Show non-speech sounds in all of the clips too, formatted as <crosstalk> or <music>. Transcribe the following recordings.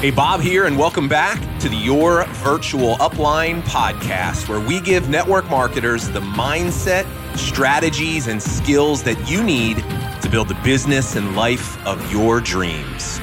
Hey, Bob here, and welcome back to the Your Virtual Upline podcast, where we give network marketers the mindset, strategies, and skills that you need to build the business and life of your dreams.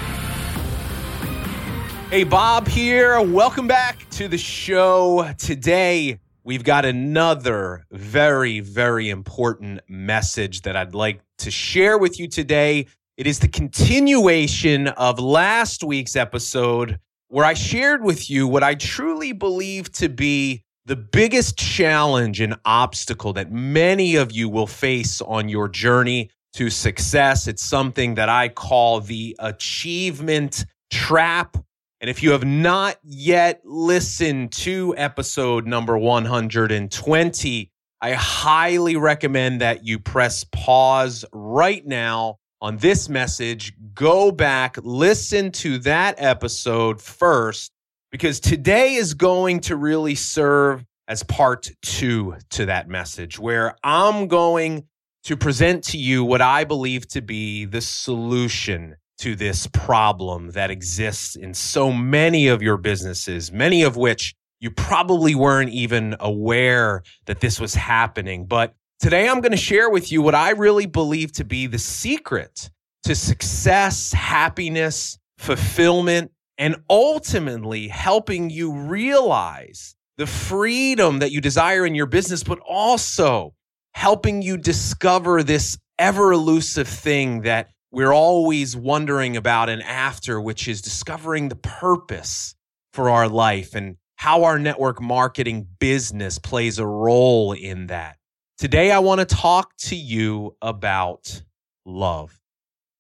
Hey, Bob here. Welcome back to the show. Today, we've got another very, very important message that I'd like to share with you today it is the continuation of last week's episode where I shared with you what I truly believe to be the biggest challenge and obstacle that many of you will face on your journey to success. It's something that I call the achievement trap. And if you have not yet listened to episode number 120, I highly recommend that you press pause right now on this message, go back, listen to that episode first, because today is going to really serve as part two to that message, where I'm going to present to you what I believe to be the solution to this problem that exists in so many of your businesses, many of which you probably weren't even aware that this was happening. But Today, I'm going to share with you what I really believe to be the secret to success, happiness, fulfillment, and ultimately helping you realize the freedom that you desire in your business, but also helping you discover this ever elusive thing that we're always wondering about and after, which is discovering the purpose for our life and how our network marketing business plays a role in that. Today, I want to talk to you about love.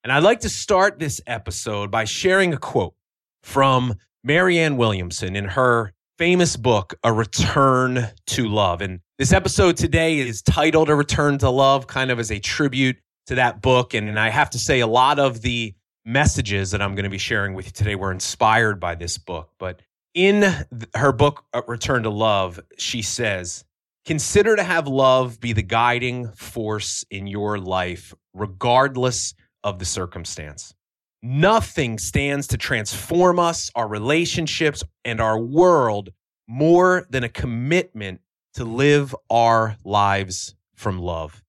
And I'd like to start this episode by sharing a quote from Marianne Williamson in her famous book, A Return to Love. And this episode today is titled A Return to Love, kind of as a tribute to that book. And, and I have to say, a lot of the messages that I'm going to be sharing with you today were inspired by this book. But in her book, A Return to Love, she says, Consider to have love be the guiding force in your life, regardless of the circumstance. Nothing stands to transform us, our relationships, and our world more than a commitment to live our lives from love.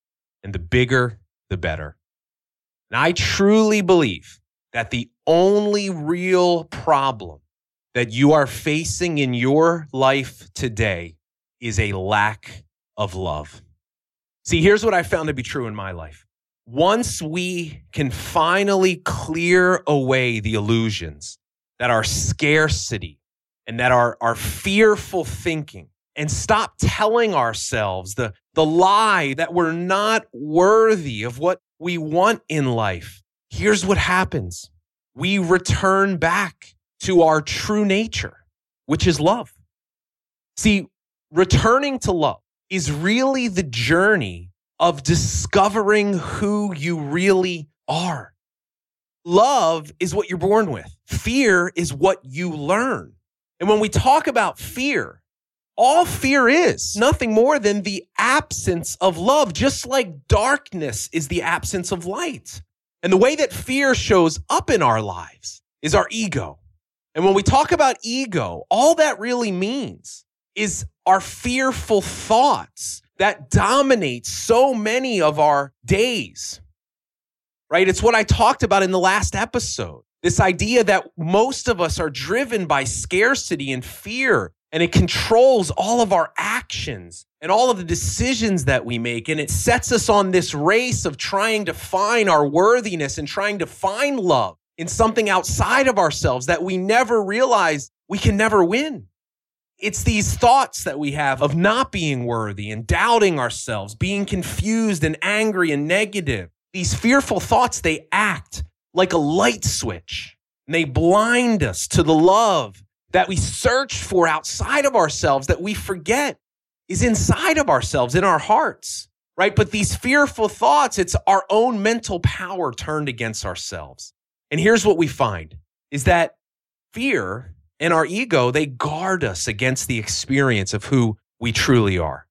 And the bigger, the better. And I truly believe that the only real problem that you are facing in your life today is a lack of love. See, here's what I found to be true in my life. Once we can finally clear away the illusions that are scarcity and that are, are fearful thinking and stop telling ourselves the, the lie that we're not worthy of what we want in life, here's what happens. We return back to our true nature, which is love. See, returning to love is really the journey of discovering who you really are. Love is what you're born with. Fear is what you learn. And when we talk about fear, all fear is nothing more than the absence of love, just like darkness is the absence of light. And the way that fear shows up in our lives is our ego. And when we talk about ego, all that really means is our fearful thoughts that dominate so many of our days. Right? It's what I talked about in the last episode. This idea that most of us are driven by scarcity and fear, and it controls all of our actions and all of the decisions that we make. And it sets us on this race of trying to find our worthiness and trying to find love in something outside of ourselves that we never realize we can never win. It's these thoughts that we have of not being worthy and doubting ourselves, being confused and angry and negative. These fearful thoughts, they act like a light switch and they blind us to the love that we search for outside of ourselves that we forget is inside of ourselves, in our hearts, right? But these fearful thoughts, it's our own mental power turned against ourselves. And here's what we find is that fear and our ego, they guard us against the experience of who we truly are.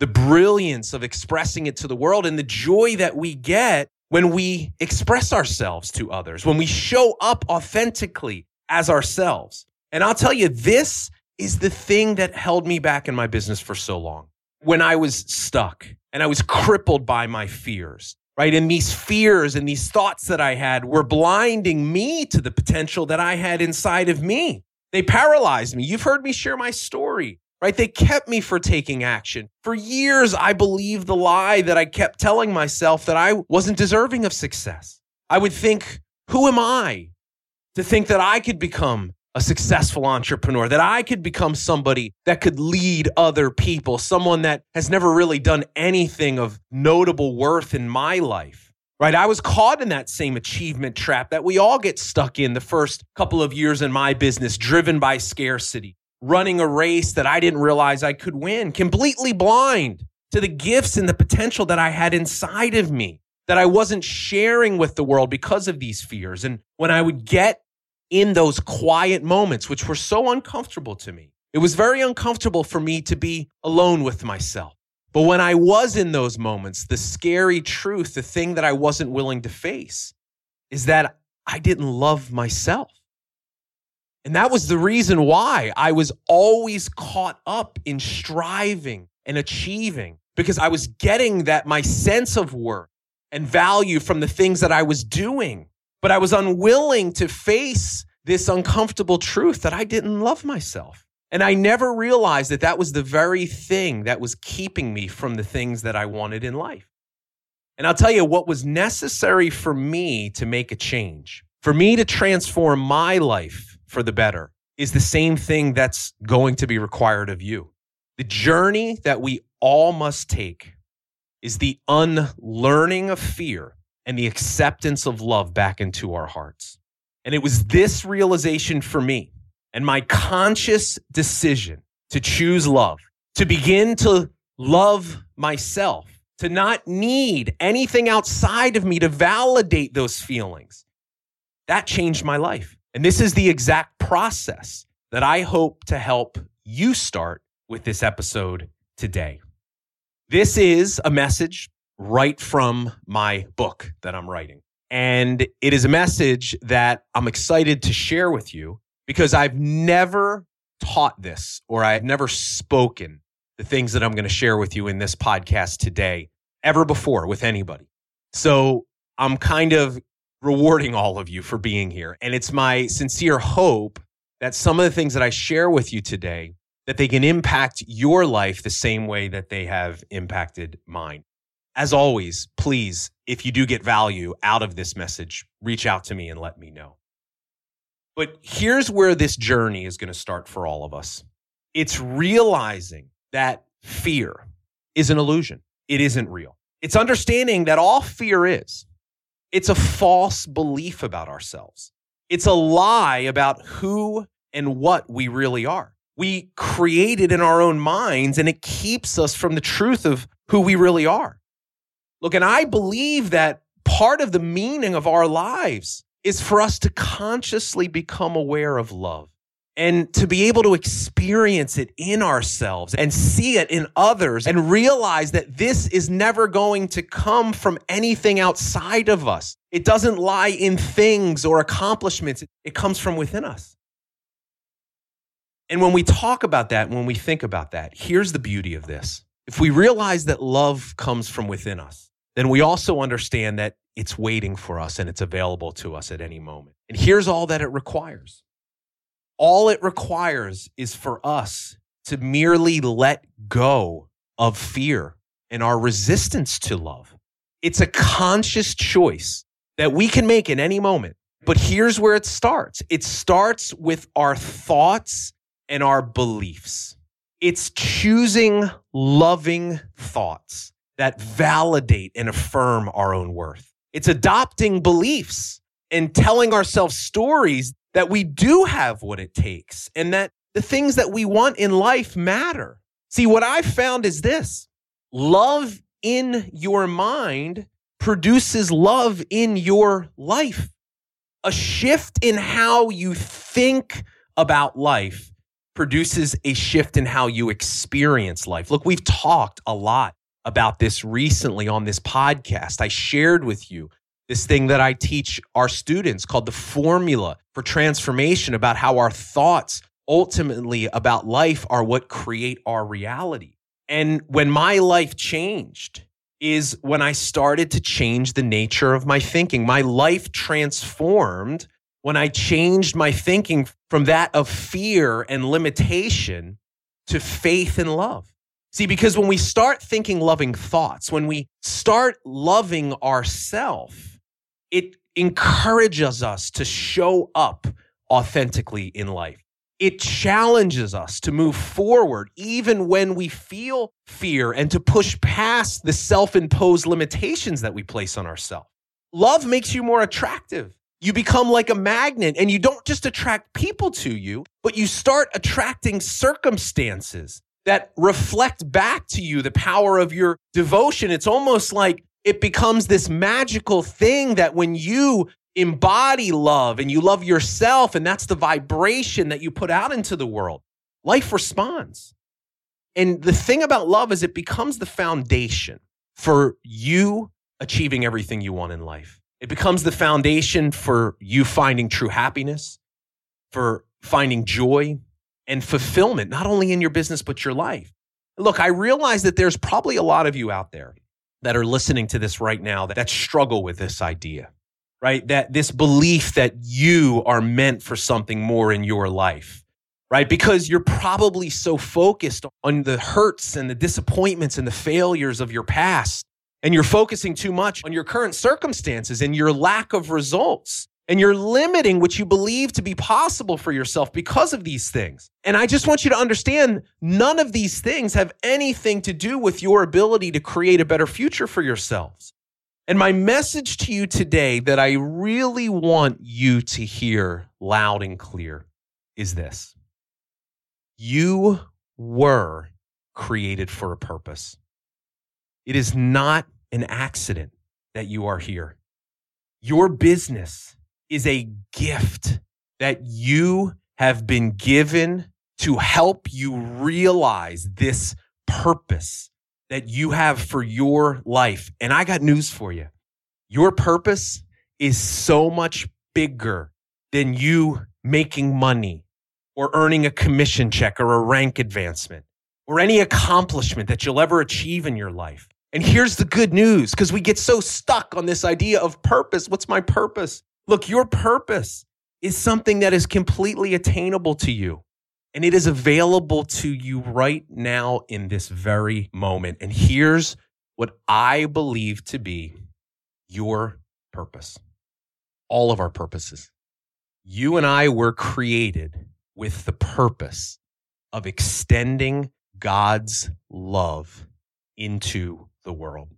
The brilliance of expressing it to the world and the joy that we get when we express ourselves to others, when we show up authentically as ourselves. And I'll tell you, this is the thing that held me back in my business for so long. When I was stuck and I was crippled by my fears, right? And these fears and these thoughts that I had were blinding me to the potential that I had inside of me. They paralyzed me. You've heard me share my story, right? They kept me for taking action. For years, I believed the lie that I kept telling myself that I wasn't deserving of success. I would think, who am I to think that I could become a successful entrepreneur, that I could become somebody that could lead other people, someone that has never really done anything of notable worth in my life right? I was caught in that same achievement trap that we all get stuck in the first couple of years in my business, driven by scarcity, running a race that I didn't realize I could win, completely blind to the gifts and the potential that I had inside of me that I wasn't sharing with the world because of these fears. And when I would get in those quiet moments, which were so uncomfortable to me, it was very uncomfortable for me to be alone with myself. But when I was in those moments, the scary truth, the thing that I wasn't willing to face, is that I didn't love myself. And that was the reason why I was always caught up in striving and achieving because I was getting that my sense of worth and value from the things that I was doing. But I was unwilling to face this uncomfortable truth that I didn't love myself. And I never realized that that was the very thing that was keeping me from the things that I wanted in life. And I'll tell you what was necessary for me to make a change, for me to transform my life for the better, is the same thing that's going to be required of you. The journey that we all must take is the unlearning of fear and the acceptance of love back into our hearts. And it was this realization for me and my conscious decision to choose love, to begin to love myself, to not need anything outside of me to validate those feelings, that changed my life. And this is the exact process that I hope to help you start with this episode today. This is a message right from my book that I'm writing. And it is a message that I'm excited to share with you because I've never taught this or I've never spoken the things that I'm going to share with you in this podcast today ever before with anybody. So I'm kind of rewarding all of you for being here. And it's my sincere hope that some of the things that I share with you today that they can impact your life the same way that they have impacted mine. As always, please, if you do get value out of this message, reach out to me and let me know. But here's where this journey is going to start for all of us it's realizing that fear is an illusion, it isn't real. It's understanding that all fear is. It's a false belief about ourselves. It's a lie about who and what we really are. We create it in our own minds and it keeps us from the truth of who we really are. Look, and I believe that part of the meaning of our lives is for us to consciously become aware of love and to be able to experience it in ourselves and see it in others and realize that this is never going to come from anything outside of us. It doesn't lie in things or accomplishments, it comes from within us. And when we talk about that, when we think about that, here's the beauty of this. If we realize that love comes from within us, then we also understand that it's waiting for us and it's available to us at any moment. And here's all that it requires all it requires is for us to merely let go of fear and our resistance to love. It's a conscious choice that we can make in any moment. But here's where it starts it starts with our thoughts and our beliefs. It's choosing loving thoughts that validate and affirm our own worth. It's adopting beliefs and telling ourselves stories that we do have what it takes and that the things that we want in life matter. See, what I've found is this love in your mind produces love in your life. A shift in how you think about life produces a shift in how you experience life. Look, we've talked a lot about this recently on this podcast. I shared with you this thing that I teach our students called the formula for transformation about how our thoughts ultimately about life are what create our reality. And when my life changed is when I started to change the nature of my thinking. My life transformed when I changed my thinking from that of fear and limitation to faith and love. See, because when we start thinking loving thoughts, when we start loving ourselves, it encourages us to show up authentically in life. It challenges us to move forward even when we feel fear and to push past the self imposed limitations that we place on ourselves. Love makes you more attractive. You become like a magnet and you don't just attract people to you, but you start attracting circumstances that reflect back to you the power of your devotion. It's almost like it becomes this magical thing that when you embody love and you love yourself, and that's the vibration that you put out into the world, life responds. And the thing about love is it becomes the foundation for you achieving everything you want in life. It becomes the foundation for you finding true happiness, for finding joy, and fulfillment, not only in your business, but your life. Look, I realize that there's probably a lot of you out there that are listening to this right now that, that struggle with this idea, right? That this belief that you are meant for something more in your life, right? Because you're probably so focused on the hurts and the disappointments and the failures of your past. And you're focusing too much on your current circumstances and your lack of results and you're limiting what you believe to be possible for yourself because of these things. And I just want you to understand none of these things have anything to do with your ability to create a better future for yourselves. And my message to you today that I really want you to hear loud and clear is this You were created for a purpose. It is not an accident that you are here. Your business is a gift that you have been given to help you realize this purpose that you have for your life. And I got news for you. Your purpose is so much bigger than you making money or earning a commission check or a rank advancement or any accomplishment that you'll ever achieve in your life. And here's the good news because we get so stuck on this idea of purpose. What's my purpose? Look, your purpose is something that is completely attainable to you. And it is available to you right now in this very moment. And here's what I believe to be your purpose all of our purposes. You and I were created with the purpose of extending God's love into the world.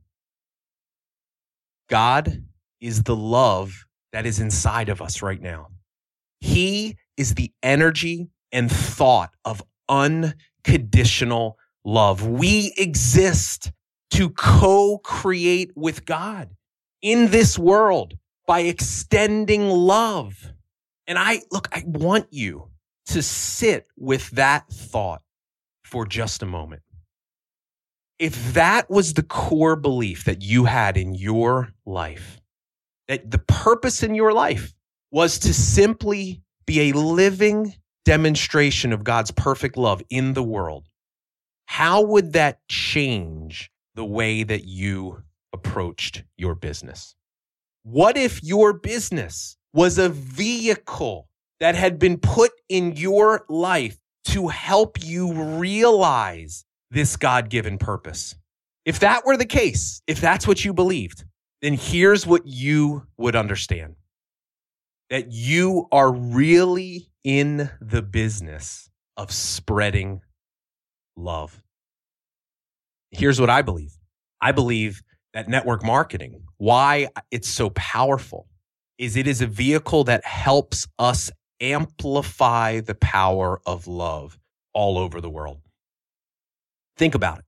God is the love that is inside of us right now. He is the energy and thought of unconditional love. We exist to co create with God in this world by extending love. And I look, I want you to sit with that thought for just a moment. If that was the core belief that you had in your life, that the purpose in your life was to simply be a living demonstration of God's perfect love in the world, how would that change the way that you approached your business? What if your business was a vehicle that had been put in your life to help you realize this God given purpose? If that were the case, if that's what you believed, then here's what you would understand that you are really in the business of spreading love. Here's what I believe I believe that network marketing, why it's so powerful, is it is a vehicle that helps us amplify the power of love all over the world. Think about it.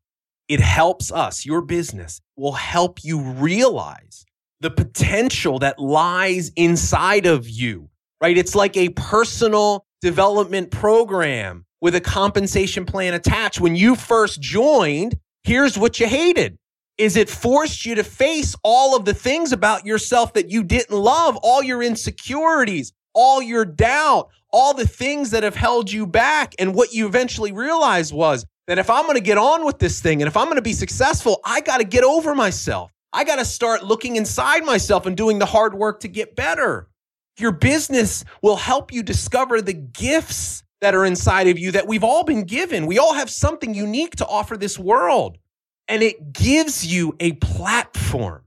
It helps us, your business will help you realize the potential that lies inside of you, right? It's like a personal development program with a compensation plan attached. When you first joined, here's what you hated. is it forced you to face all of the things about yourself that you didn't love, all your insecurities, all your doubt, all the things that have held you back. And what you eventually realized was that if I'm going to get on with this thing and if I'm going to be successful, I got to get over myself. I got to start looking inside myself and doing the hard work to get better. Your business will help you discover the gifts that are inside of you that we've all been given. We all have something unique to offer this world. And it gives you a platform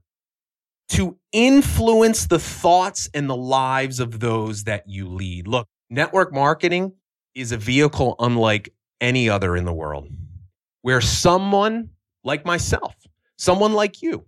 to influence the thoughts and the lives of those that you lead. Look, network marketing is a vehicle unlike any other in the world where someone like myself, someone like you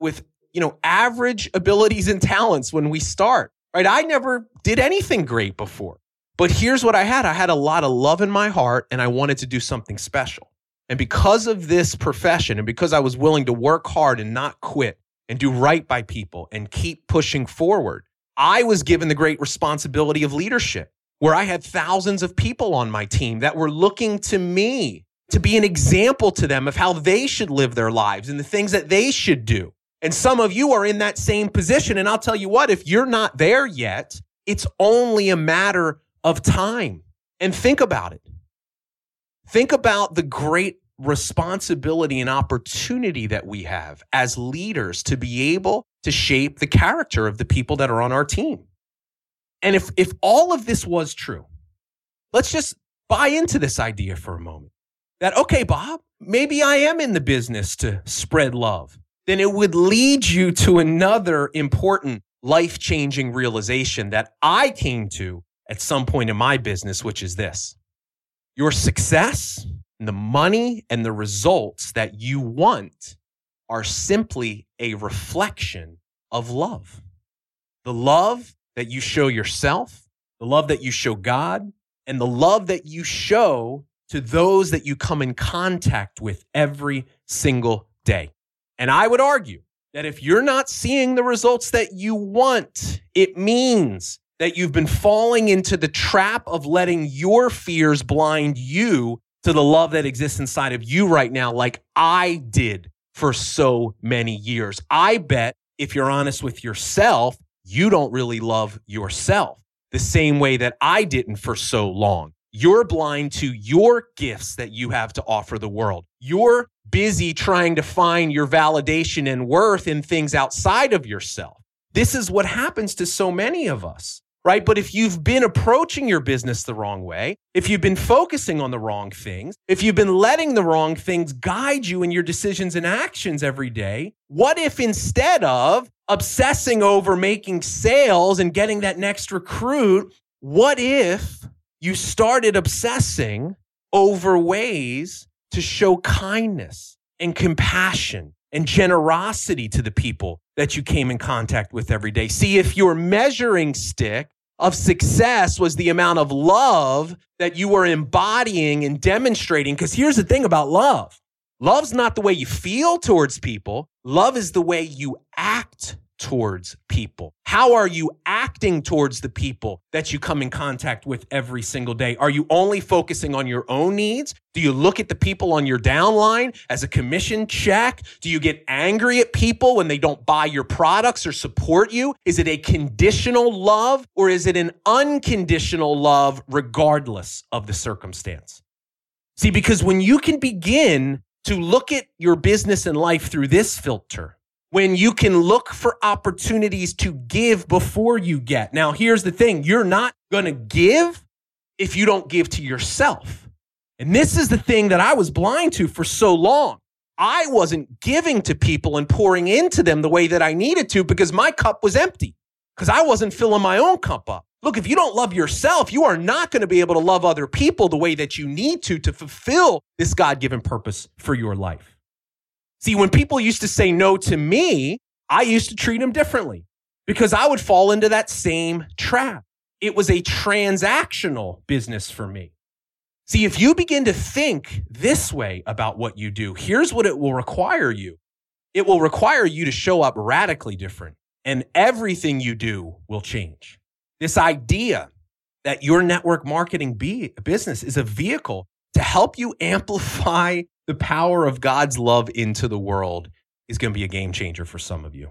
with, you know, average abilities and talents when we start, right? I never did anything great before. But here's what I had. I had a lot of love in my heart and I wanted to do something special. And because of this profession and because I was willing to work hard and not quit and do right by people and keep pushing forward, I was given the great responsibility of leadership where I had thousands of people on my team that were looking to me to be an example to them of how they should live their lives and the things that they should do. And some of you are in that same position. And I'll tell you what, if you're not there yet, it's only a matter of time. And think about it. Think about the great responsibility and opportunity that we have as leaders to be able to shape the character of the people that are on our team. And if, if all of this was true, let's just buy into this idea for a moment that, okay, Bob, maybe I am in the business to spread love. Then it would lead you to another important life changing realization that I came to at some point in my business, which is this your success and the money and the results that you want are simply a reflection of love. The love that you show yourself, the love that you show God, and the love that you show to those that you come in contact with every single day. And I would argue that if you're not seeing the results that you want, it means that you've been falling into the trap of letting your fears blind you to the love that exists inside of you right now, like I did for so many years. I bet if you're honest with yourself, you don't really love yourself the same way that I didn't for so long. You're blind to your gifts that you have to offer the world. You're busy trying to find your validation and worth in things outside of yourself. This is what happens to so many of us right? But if you've been approaching your business the wrong way, if you've been focusing on the wrong things, if you've been letting the wrong things guide you in your decisions and actions every day, what if instead of obsessing over making sales and getting that next recruit, what if you started obsessing over ways to show kindness and compassion and generosity to the people that you came in contact with every day. See, if your measuring stick of success was the amount of love that you were embodying and demonstrating, because here's the thing about love love's not the way you feel towards people, love is the way you act towards people? How are you acting towards the people that you come in contact with every single day? Are you only focusing on your own needs? Do you look at the people on your downline as a commission check? Do you get angry at people when they don't buy your products or support you? Is it a conditional love or is it an unconditional love regardless of the circumstance? See, because when you can begin to look at your business and life through this filter, when you can look for opportunities to give before you get. Now, here's the thing you're not going to give if you don't give to yourself. And this is the thing that I was blind to for so long. I wasn't giving to people and pouring into them the way that I needed to because my cup was empty, because I wasn't filling my own cup up. Look, if you don't love yourself, you are not going to be able to love other people the way that you need to to fulfill this God given purpose for your life. See, when people used to say no to me, I used to treat them differently because I would fall into that same trap. It was a transactional business for me. See, if you begin to think this way about what you do, here's what it will require you. It will require you to show up radically different and everything you do will change. This idea that your network marketing be, business is a vehicle to help you amplify the power of God's love into the world is going to be a game changer for some of you.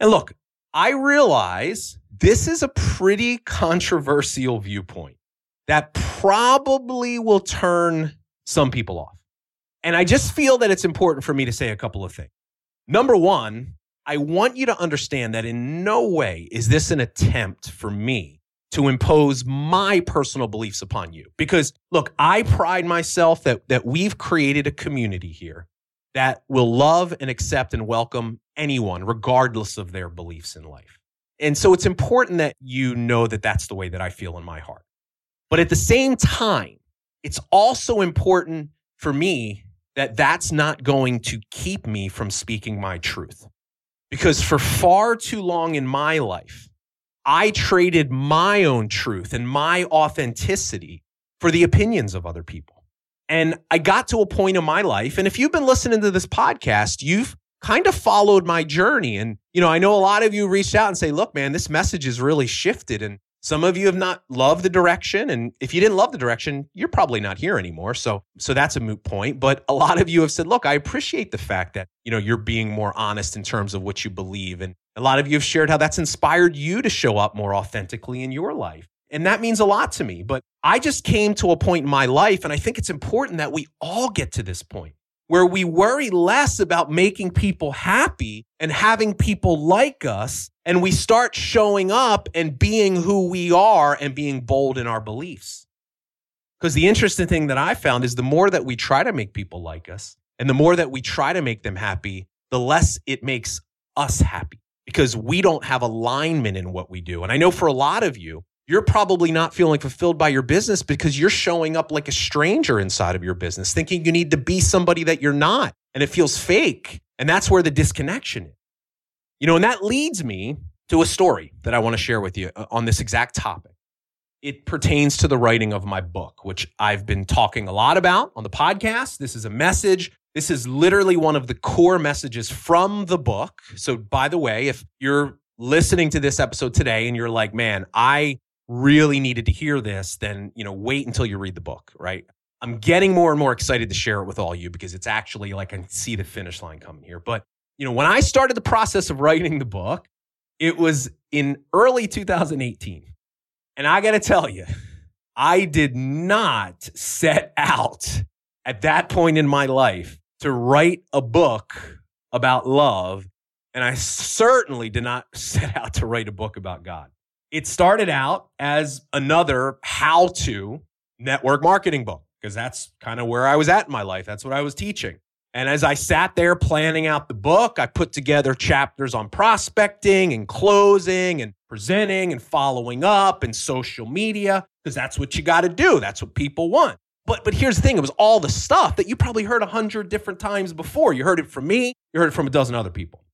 And look, I realize this is a pretty controversial viewpoint that probably will turn some people off. And I just feel that it's important for me to say a couple of things. Number one, I want you to understand that in no way is this an attempt for me to impose my personal beliefs upon you. Because look, I pride myself that, that we've created a community here that will love and accept and welcome anyone, regardless of their beliefs in life. And so it's important that you know that that's the way that I feel in my heart. But at the same time, it's also important for me that that's not going to keep me from speaking my truth. Because for far too long in my life, I traded my own truth and my authenticity for the opinions of other people. And I got to a point in my life, and if you've been listening to this podcast, you've kind of followed my journey. And, you know, I know a lot of you reached out and say, look, man, this message has really shifted. And some of you have not loved the direction. And if you didn't love the direction, you're probably not here anymore. So, so that's a moot point. But a lot of you have said, look, I appreciate the fact that, you know, you're being more honest in terms of what you believe. And a lot of you have shared how that's inspired you to show up more authentically in your life. And that means a lot to me. But I just came to a point in my life, and I think it's important that we all get to this point where we worry less about making people happy and having people like us. And we start showing up and being who we are and being bold in our beliefs. Because the interesting thing that I found is the more that we try to make people like us and the more that we try to make them happy, the less it makes us happy because we don't have alignment in what we do. And I know for a lot of you, you're probably not feeling fulfilled by your business because you're showing up like a stranger inside of your business, thinking you need to be somebody that you're not. And it feels fake. And that's where the disconnection is. You know, and that leads me to a story that I want to share with you uh, on this exact topic. It pertains to the writing of my book, which I've been talking a lot about on the podcast. This is a message. This is literally one of the core messages from the book. So, by the way, if you're listening to this episode today and you're like, man, I really needed to hear this, then, you know, wait until you read the book, right? I'm getting more and more excited to share it with all you because it's actually like I see the finish line coming here. But, you know, when I started the process of writing the book, it was in early 2018. And I got to tell you, I did not set out at that point in my life to write a book about love. And I certainly did not <laughs> set out to write a book about God. It started out as another how to network marketing book because that's kind of where I was at in my life. That's what I was teaching. And as I sat there planning out the book, I put together chapters on prospecting and closing and presenting and following up and social media because that's what you got to do. That's what people want. But but here's the thing, it was all the stuff that you probably heard a hundred different times before. You heard it from me, you heard it from a dozen other people.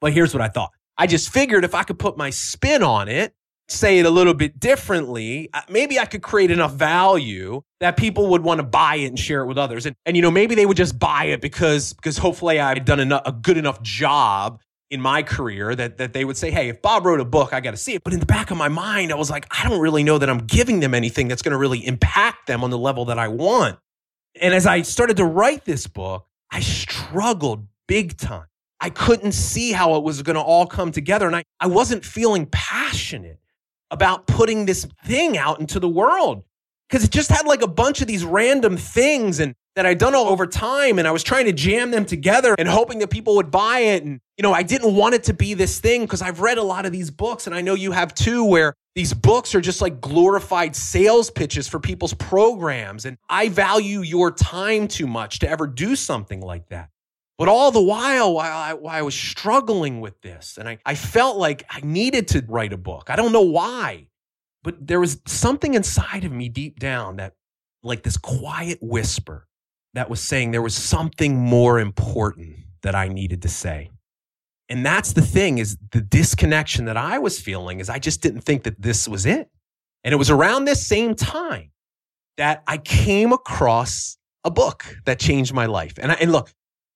But here's what I thought. I just figured if I could put my spin on it say it a little bit differently, maybe I could create enough value that people would want to buy it and share it with others. And, and you know, maybe they would just buy it because, because hopefully I've done enough, a good enough job in my career that, that they would say, hey, if Bob wrote a book, I got to see it. But in the back of my mind, I was like, I don't really know that I'm giving them anything that's going to really impact them on the level that I want. And as I started to write this book, I struggled big time. I couldn't see how it was going to all come together. And I, I wasn't feeling passionate about putting this thing out into the world because it just had like a bunch of these random things and that I'd done all over time and I was trying to jam them together and hoping that people would buy it and you know I didn't want it to be this thing because I've read a lot of these books and I know you have too where these books are just like glorified sales pitches for people's programs and I value your time too much to ever do something like that. But all the while, while I, while I was struggling with this, and I, I felt like I needed to write a book. I don't know why, but there was something inside of me deep down that, like this quiet whisper, that was saying there was something more important that I needed to say. And that's the thing is the disconnection that I was feeling is I just didn't think that this was it. And it was around this same time that I came across a book that changed my life. And, I, and look,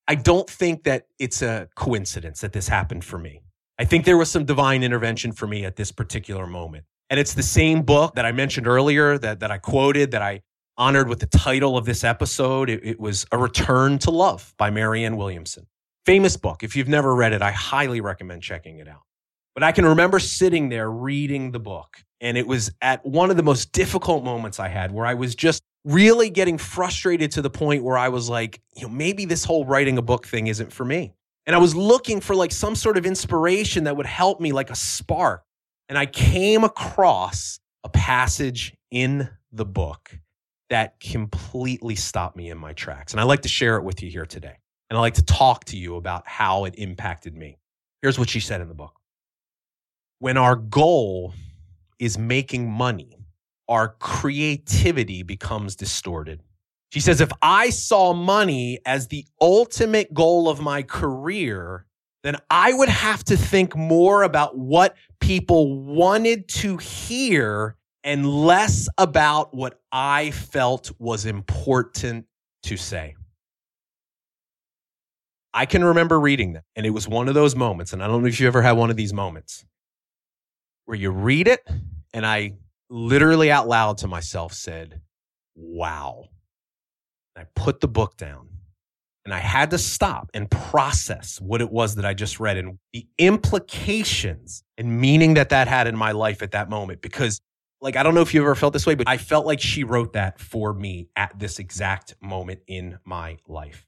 I don't think that it's a coincidence that this happened for me. I think there was some divine intervention for me at this particular moment. And it's the same book that I mentioned earlier that, that I quoted, that I honored with the title of this episode. It, it was A Return to Love by Marianne Williamson. Famous book. If you've never read it, I highly recommend checking it out. But I can remember sitting there reading the book, and it was at one of the most difficult moments I had where I was just really getting frustrated to the point where I was like, you know, maybe this whole writing a book thing isn't for me. And I was looking for like some sort of inspiration that would help me, like a spark. And I came across a passage in the book that completely stopped me in my tracks. And I like to share it with you here today. And I like to talk to you about how it impacted me. Here's what she said in the book When our goal is making money, our creativity becomes distorted. She says, if I saw money as the ultimate goal of my career, then I would have to think more about what people wanted to hear and less about what I felt was important to say. I can remember reading that, and it was one of those moments, and I don't know if you ever had one of these moments where you read it, and I literally out loud to myself said, Wow. I put the book down and I had to stop and process what it was that I just read and the implications and meaning that that had in my life at that moment. Because, like, I don't know if you ever felt this way, but I felt like she wrote that for me at this exact moment in my life.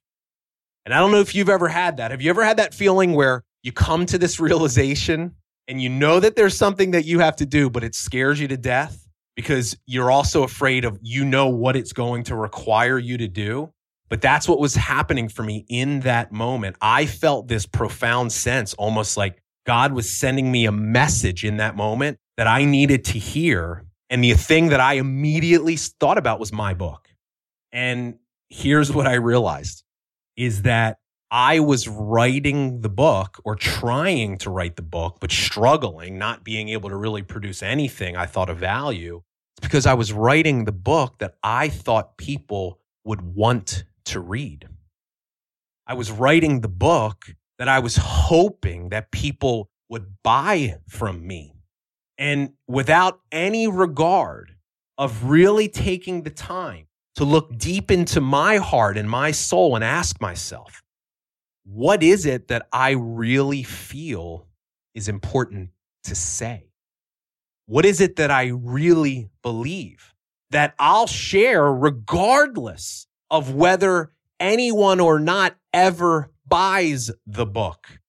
And I don't know if you've ever had that. Have you ever had that feeling where you come to this realization and you know that there's something that you have to do, but it scares you to death because you're also afraid of you know what it's going to require you to do. But that's what was happening for me in that moment. I felt this profound sense, almost like God was sending me a message in that moment that I needed to hear. And the thing that I immediately thought about was my book. And here's what I realized is that I was writing the book or trying to write the book, but struggling, not being able to really produce anything I thought of value. It's because I was writing the book that I thought people would want to read. I was writing the book that I was hoping that people would buy from me. And without any regard of really taking the time to look deep into my heart and my soul and ask myself, what is it that I really feel is important to say? What is it that I really believe that I'll share regardless of whether anyone or not ever buys the book?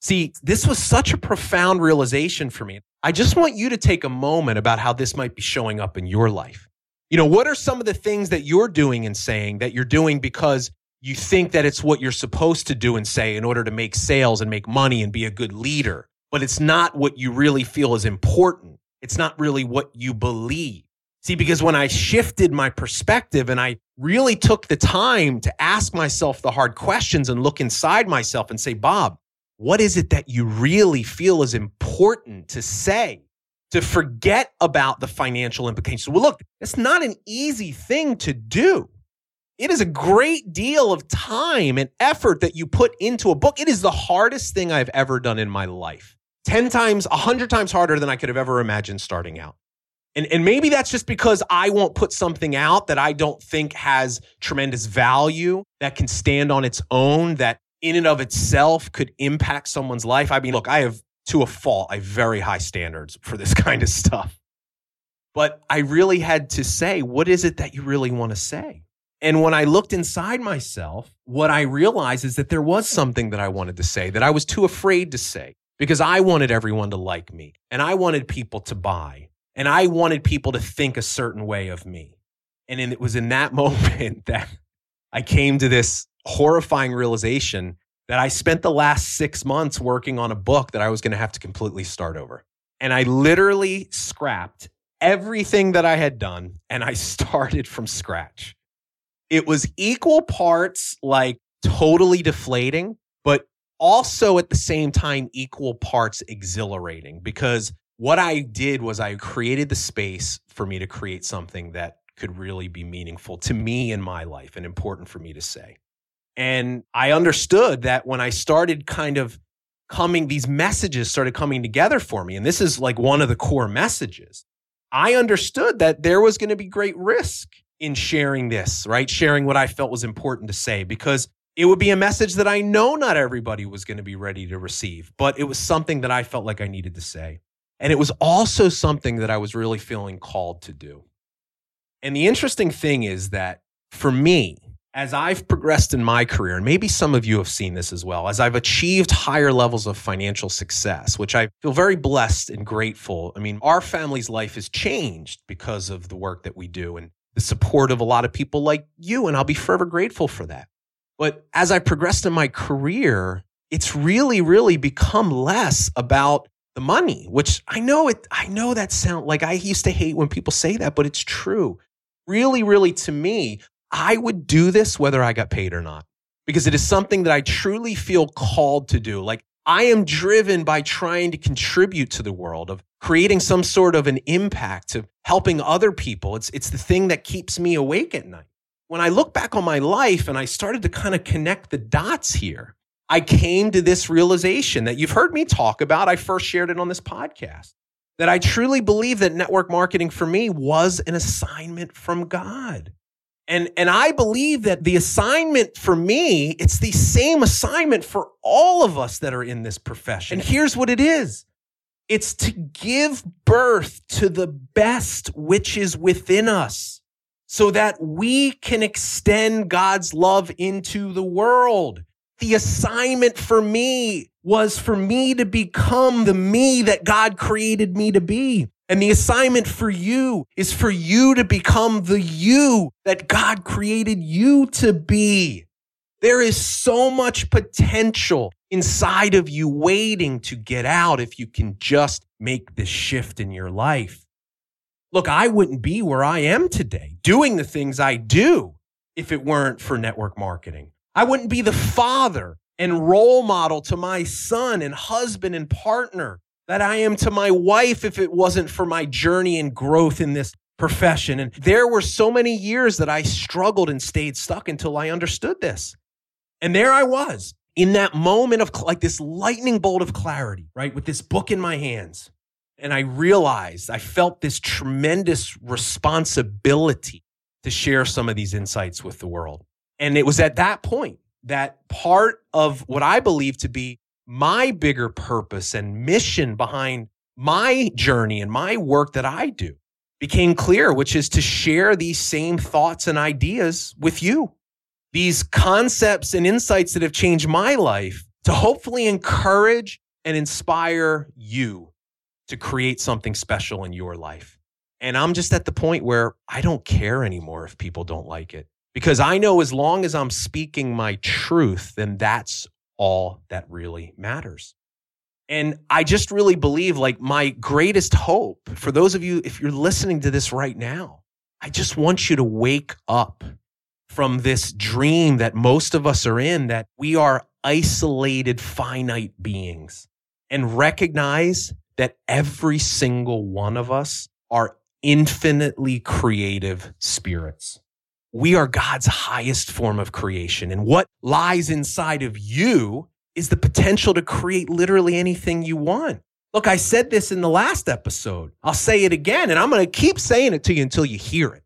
See, this was such a profound realization for me. I just want you to take a moment about how this might be showing up in your life. You know, what are some of the things that you're doing and saying that you're doing because you think that it's what you're supposed to do and say in order to make sales and make money and be a good leader, but it's not what you really feel is important. It's not really what you believe. See, because when I shifted my perspective and I really took the time to ask myself the hard questions and look inside myself and say, Bob, what is it that you really feel is important to say? To forget about the financial implications. Well, look, it's not an easy thing to do. It is a great deal of time and effort that you put into a book. It is the hardest thing I've ever done in my life. 10 times, 100 times harder than I could have ever imagined starting out. And, and maybe that's just because I won't put something out that I don't think has tremendous value, that can stand on its own, that in and of itself could impact someone's life. I mean, look, I have to a fault, I have very high standards for this <laughs> kind of stuff. But I really had to say, what is it that you really want to say? And when I looked inside myself, what I realized is that there was something that I wanted to say that I was too afraid to say because I wanted everyone to like me and I wanted people to buy and I wanted people to think a certain way of me. And it was in that <laughs> moment that I came to this horrifying realization that I spent the last six months working on a book that I was going to have to completely start over. And I literally scrapped everything that I had done and I <laughs> started from scratch it was equal parts like totally deflating, but also at the same time equal parts exhilarating because what I did was I created the space for me to create something that could really be meaningful to me in my life and important for me to say. And I understood that when I started kind of coming, these messages started coming together for me. And this is like one of the core messages. I understood that there was going to be great risk in sharing this, right? Sharing what I felt was important to say because it would be a message that I know not everybody was going to be ready to receive, but it was something that I felt like I needed to say. And it was also something that I was really feeling called to do. And the interesting thing is that for me, as I've progressed in my career, and maybe some of you have seen this as well, as I've achieved higher levels of financial success, which I feel very blessed and grateful. I mean, our family's life has changed because of the work that we do and the support of a lot of people like you. And I'll be forever grateful for that. But as I progressed in my career, it's really, really become less about the money, which I know it, I know that sound like I used to hate when people say that, but it's true. Really, really, to me, I would do this whether I got paid or not because it is something that I truly feel called to do. Like I am driven by trying to contribute to the world of creating some sort of an impact of helping other people. It's, it's the thing that keeps me awake at night. When I look back on my life and I started to kind of connect the dots here, I came to this realization that you've heard me talk about. I first shared it on this podcast that I truly believe that network marketing for me was an assignment from God. And, and I believe that the assignment for me, it's the same assignment for all of us that are in this profession. And here's what it is. It's to give birth to the best which is within us so that we can extend God's love into the world. The assignment for me was for me to become the me that God created me to be. And the assignment for you is for you to become the you that God created you to be. There is so much potential inside of you waiting to get out if you can just make this shift in your life. Look, I wouldn't be where I am today doing the things I do if it weren't for network marketing. I wouldn't be the father and role model to my son and husband and partner that I am to my wife if it wasn't for my journey and growth in this profession. And there were so many years that I struggled and stayed stuck until I understood this. And there I was in that moment of like this lightning bolt of clarity, right? With this book in my hands. And I realized I felt this tremendous responsibility to share some of these insights with the world. And it was at that point that part of what I believe to be my bigger purpose and mission behind my journey and my work that I do became clear, which is to share these same thoughts and ideas with you. These concepts and insights that have changed my life to hopefully encourage and inspire you to create something special in your life. And I'm just at the point where I don't care anymore if people don't like it because I know as long as I'm speaking my truth, then that's all that really matters. And I just really believe like my greatest hope for those of you, if you're listening to this right now, I just want you to wake up from this dream that most of us are in that we are isolated, finite beings and recognize that every single one of us are infinitely creative spirits. We are God's highest form of creation. And what lies inside of you is the potential to create literally anything you want. Look, I said this in the last episode. I'll say it again, and I'm going to keep saying it to you until you hear it.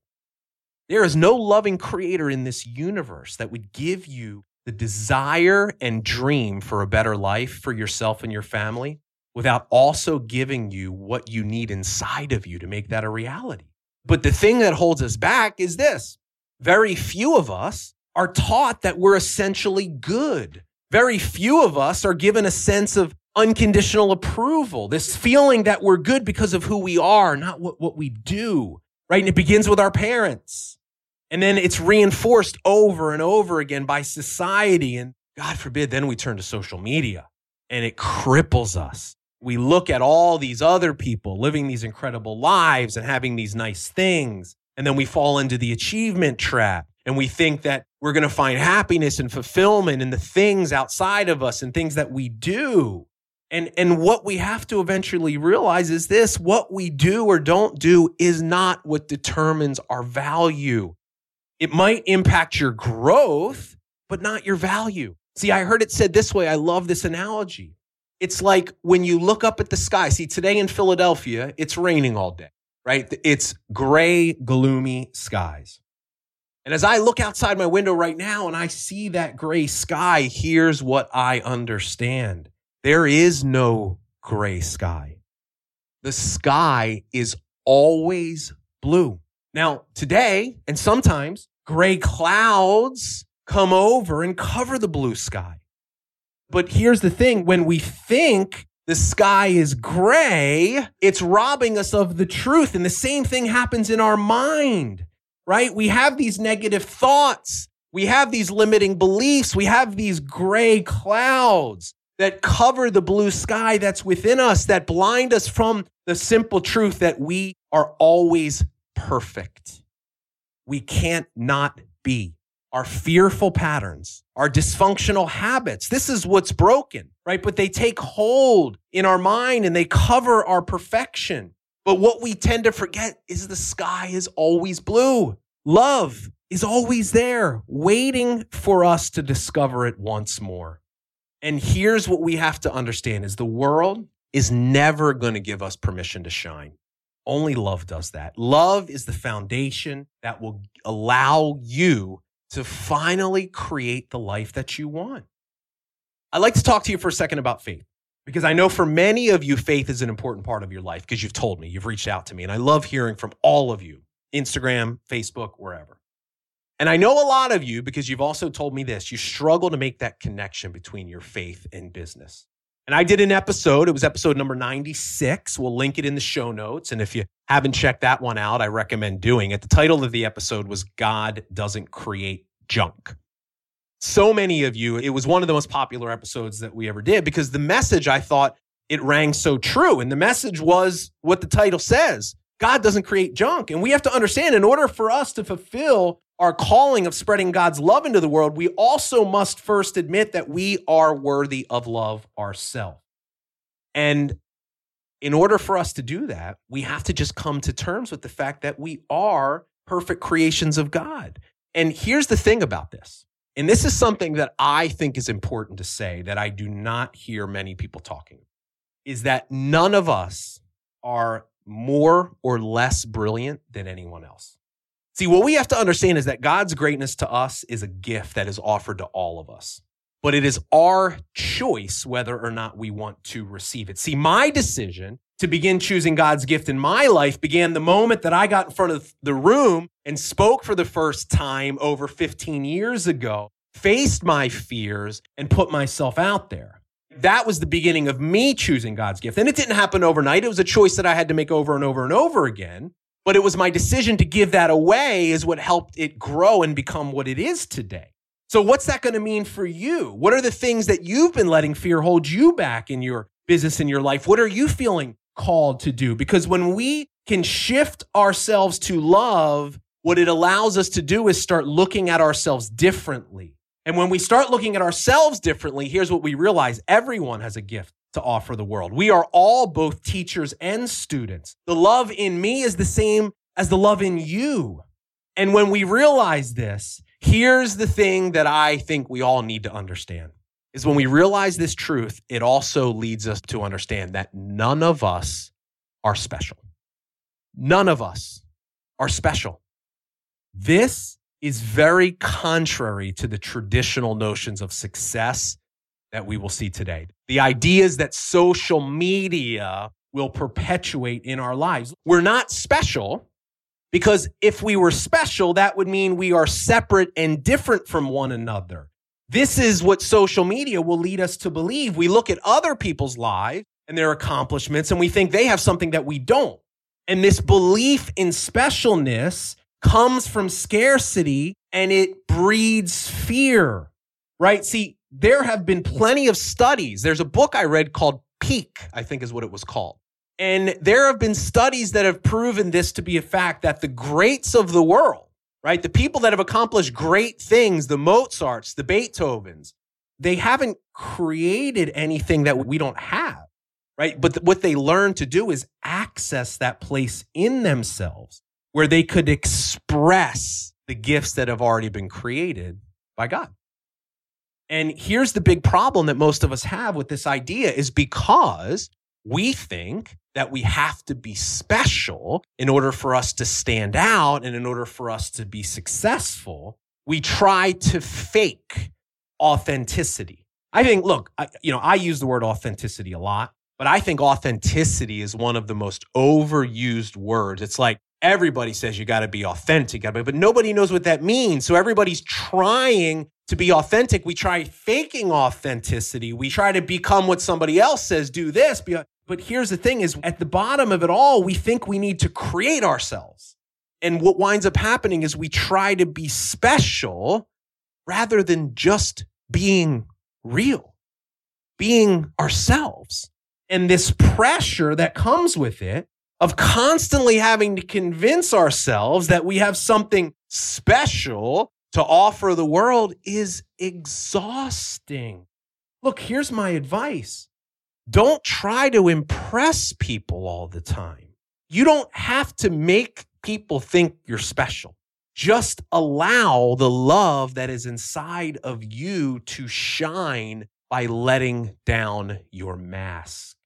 There is no loving creator in this universe that would give you the desire and dream for a better life for yourself and your family without also giving you what you need inside of you to make that a reality. But the thing that holds us back is this very few of us are taught that we're essentially good. Very few of us are given a sense of unconditional approval, this feeling that we're good because of who we are, not what, what we do, right? And it begins with our parents. And then it's reinforced over and over again by society. And God forbid, then we turn to social media and it cripples us. We look at all these other people living these incredible lives and having these nice things. And then we fall into the achievement trap and we think that we're going to find happiness and fulfillment in the things outside of us and things that we do. And, and what we have to eventually realize is this what we do or don't do is not what determines our value. It might impact your growth, but not your value. See, I heard it said this way. I love this analogy. It's like when you look up at the sky. See, today in Philadelphia, it's raining all day right? It's gray, gloomy skies. And as I look outside my window right now and I see that gray sky, here's what I understand there is no gray sky. The sky is always blue. Now, today and sometimes gray clouds come over and cover the blue sky. But here's the thing when we think the sky is gray, it's robbing us of the truth. And the same thing happens in our mind, right? We have these negative thoughts, we have these limiting beliefs, we have these gray clouds that cover the blue sky that's within us, that blind us from the simple truth that we are always perfect. We can't not be our fearful patterns, our dysfunctional habits. This is what's broken, right? But they take hold in our mind and they cover our perfection. But what we tend to forget is the sky is always blue. Love is always there, waiting for us to discover it once more. And here's what we have to understand is the world is never going to give us permission to shine. Only love does that. Love is the foundation that will allow you to finally create the life that you want. I'd like to talk to you for a second about faith because I know for many of you, faith is an important part of your life because you've told me, you've reached out to me, and I love hearing from all of you Instagram, Facebook, wherever. And I know a lot of you because you've also told me this you struggle to make that connection between your faith and business. And I did an episode, it was episode number 96. We'll link it in the show notes. And if you haven't checked that one out, I recommend doing it. The title of the episode was God Doesn't Create Junk. So many of you, it was one of the most popular episodes that we ever did because the message I thought it rang so true. And the message was what the title says God doesn't create junk. And we have to understand in order for us to fulfill our calling of spreading God's love into the world, we also must first admit that we are worthy of love ourselves. And in order for us to do that, we have to just come to terms with the fact that we are perfect creations of God. And here's the thing about this. And this is something that I think is important to say that I do not hear many people talking is that none of us are more or less brilliant than anyone else. See, what we have to understand is that God's greatness to us is a gift that is offered to all of us. But it is our choice whether or not we want to receive it. See, my decision to begin choosing God's gift in my life began the moment that I got in front of the room and spoke for the first time over 15 years ago, faced my fears, and put myself out there. That was the beginning of me choosing God's gift. And it didn't happen overnight. It was a choice that I had to make over and over and over again. But it was my decision to give that away is what helped it grow and become what it is today. So, what's that going to mean for you? What are the things that you've been letting fear hold you back in your business, in your life? What are you feeling called to do? Because when we can shift ourselves to love, what it allows us to do is start looking at ourselves differently. And when we start looking at ourselves differently, here's what we realize everyone has a gift to offer the world. We are all both teachers and students. The love in me is the same as the love in you. And when we realize this, here's the thing that I think we all need to understand is when we realize this truth, it also leads us to understand that none of us are special. None of us are special. This is very contrary to the traditional notions of success that we will see today. The ideas that social media will perpetuate in our lives. We're not special because if we were special, that would mean we are separate and different from one another. This is what social media will lead us to believe. We look at other people's lives and their accomplishments and we think they have something that we don't. And this belief in specialness comes from scarcity and it breeds fear, right? See, there have been plenty of studies. There's a book I read called Peak, I think is what it was called. And there have been studies that have proven this to be a fact that the greats of the world, right, the people that have accomplished great things, the Mozarts, the Beethovens, they haven't created anything that we don't have, right? But th- what they learn to do is access that place in themselves where they could express the gifts that have already been created by God. And here's the big problem that most of us have with this idea is because we think that we have to be special in order for us to stand out and in order for us to be successful. We try to fake authenticity. I think, look, I, you know, I use the word authenticity a lot, but I think authenticity is one of the most overused words. It's like everybody says you got to be authentic, but nobody knows what that means. So everybody's trying to be authentic. We try faking authenticity. We try to become what somebody else says, do this. But here's the thing is at the bottom of it all, we think we need to create ourselves. And what winds up happening is we try to be special rather than just being real, being ourselves. And this pressure that comes with it of constantly having to convince ourselves that we have something special to offer the world is exhausting. Look, here's my advice don't try to impress people all the time. You don't have to make people think you're special. Just allow the love that is inside of you to shine by letting down your mask.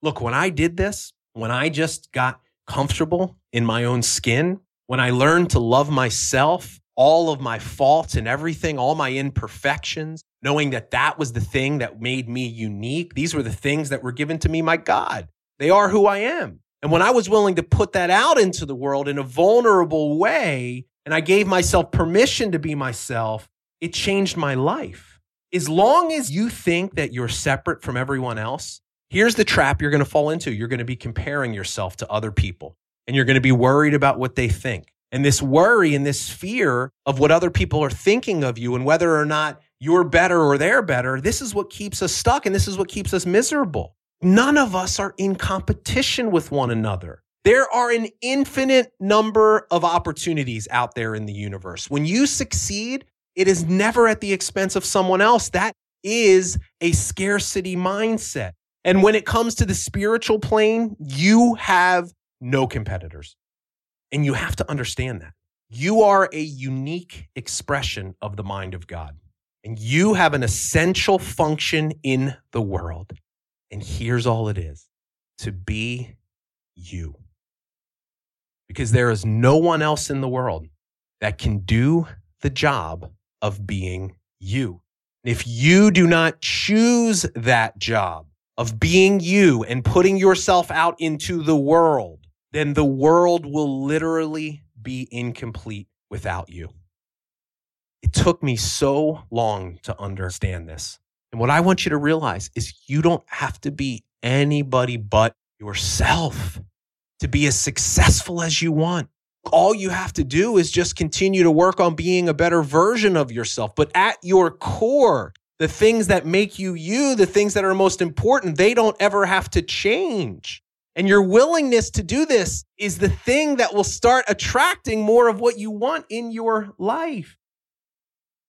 Look, when I did this, when I just got comfortable in my own skin, when I learned to love myself, all of my faults and everything, all my imperfections, knowing that that was the thing that made me unique. These were the things that were given to me, my God. They are who I am. And when I was willing to put that out into the world in a vulnerable way, and I gave myself permission to be myself, it changed my life. As long as you think that you're separate from everyone else, here's the trap you're going to fall into. You're going to be comparing yourself to other people, and you're going to be worried about what they think. And this worry and this fear of what other people are thinking of you and whether or not you're better or they're better, this is what keeps us stuck and this is what keeps us miserable. None of us are in competition with one another. There are an infinite number of opportunities out there in the universe. When you succeed, it is never at the expense of someone else. That is a scarcity mindset. And when it comes to the spiritual plane, you have no competitors. And you have to understand that. You are a unique expression of the mind of God. And you have an essential function in the world. And here's all it is to be you because there is no one else in the world that can do the job of being you. If you do not choose that job of being you and putting yourself out into the world, then the world will literally be incomplete without you. It took me so long to understand this. And what I want you to realize is you don't have to be anybody but yourself to be as successful as you want. All you have to do is just continue to work on being a better version of yourself. But at your core, the things that make you you, the things that are most important, they don't ever have to change. And your willingness to do this is the thing that will start attracting more of what you want in your life.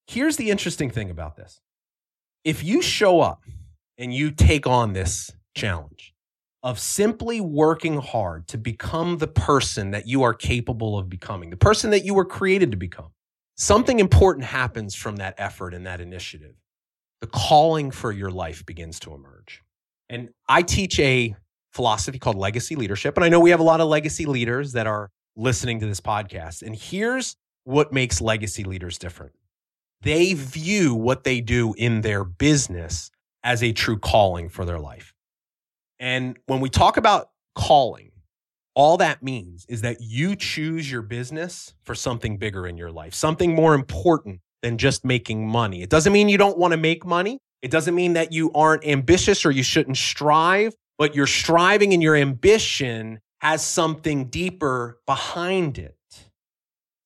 Here's the interesting thing about this if you show up and you take on this challenge, of simply working hard to become the person that you are capable of becoming, the person that you were created to become. Something important happens from that effort and that initiative. The calling for your life begins to emerge. And I teach a philosophy called legacy leadership. And I know we have a lot of legacy leaders that are listening to this podcast. And here's what makes legacy leaders different they view what they do in their business as a true calling for their life. And when we talk about calling, all that means is that you choose your business for something bigger in your life, something more important than just making money. It doesn't mean you don't want to make money. It doesn't mean that you aren't ambitious or you shouldn't strive, but your striving and your ambition has something deeper behind it.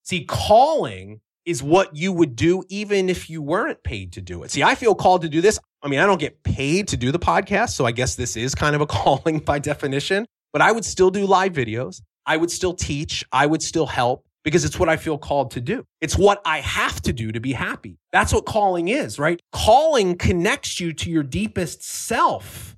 See, calling is what you would do even if you weren't paid to do it. See, I feel called to do this. I mean, I don't get paid to do the podcast, so I guess this is kind of a <laughs> calling by definition, but I would still do live videos. I would still teach. I would still help because it's what I feel called to do. It's what I have to do to be happy. That's what calling is, right? Calling connects you to your deepest self.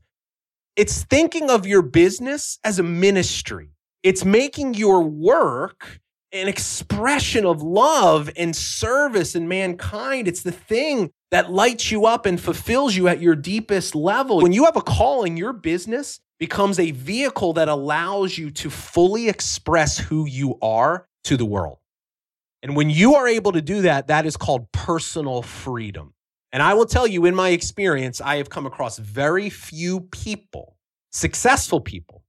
It's thinking of your business as a ministry. It's making your work an expression of love and service in mankind. It's the thing that lights you up and fulfills you at your deepest level. When you have a calling, your business becomes a vehicle that allows you to fully express who you are to the world. And when you are able to do that, that is called personal freedom. And I will tell you, in my experience, I have come across very few people, successful people,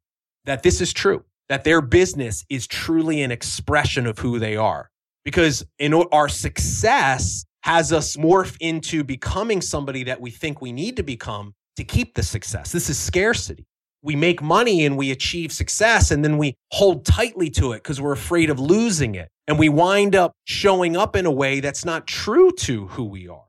that this is true, that their business is truly an expression of who they are. Because in our success has us morph into becoming somebody that we think we need to become to keep the success. This is scarcity. We make money and we achieve success, and then we hold tightly to it because we're afraid of losing it. And we wind up showing up in a way that's not true to who we are.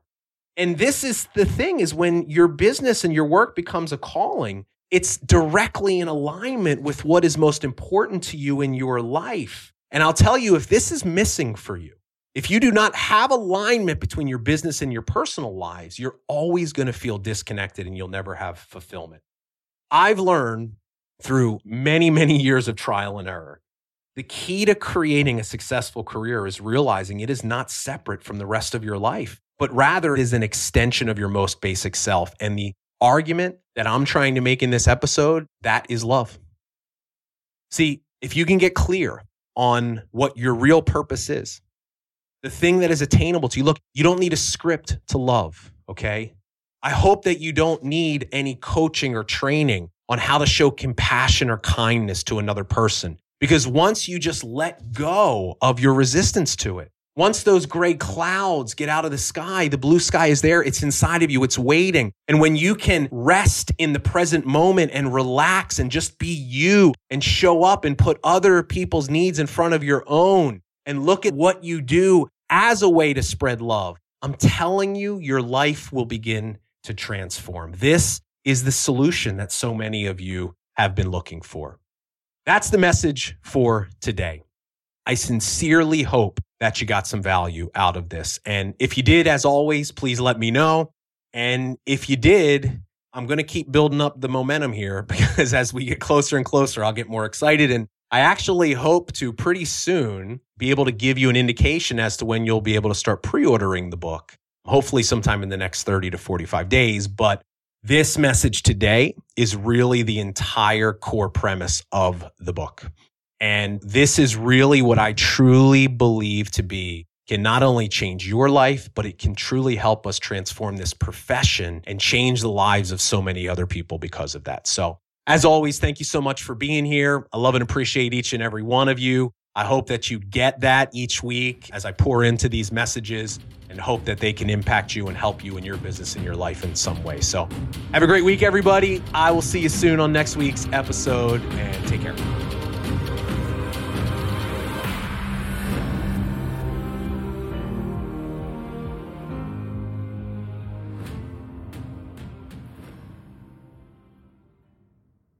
And this is the thing is when your business and your work becomes a calling, it's directly in alignment with what is most important to you in your life. And I'll tell you, if this is missing for you, if you do not have alignment between your business and your personal lives, you're always going to feel disconnected and you'll never have fulfillment. I've learned through many, many years of trial and error. The key to creating a successful career is realizing it is not separate from the rest of your life, but rather is an extension of your most basic self. And the argument that I'm trying to make in this episode, that is love. See, if you can get clear on what your real purpose is, the thing that is attainable to you, look, you don't need a script to love, okay? I hope that you don't need any coaching or training on how to show compassion or kindness to another person. Because once you just let go of your resistance to it, once those gray clouds get out of the sky, the blue sky is there. It's inside of you. It's waiting. And when you can rest in the present moment and relax and just be you and show up and put other people's needs in front of your own and look at what you do as a way to spread love, I'm telling you, your life will begin to transform. This is the solution that so many of you have been looking for. That's the message for today. I sincerely hope that you got some value out of this. And if you did, as always, please let me know. And if you did, I'm going to keep building up the momentum here <laughs> because as we get closer and closer, I'll get more excited. And I actually hope to pretty soon be able to give you an indication as to when you'll be able to start pre ordering the book, hopefully sometime in the next 30 to 45 days. But this message today is really the entire core premise of the book. And this is really what I truly believe to be can not only change your life, but it can truly help us transform this profession and change the lives of so many other people because of that. So, as always, thank you so much for being here. I love and appreciate each and every one of you. I hope that you get that each week as I pour into these messages and hope that they can impact you and help you in your business and your life in some way. So, have a great week, everybody. I will see you soon on next week's episode and take care.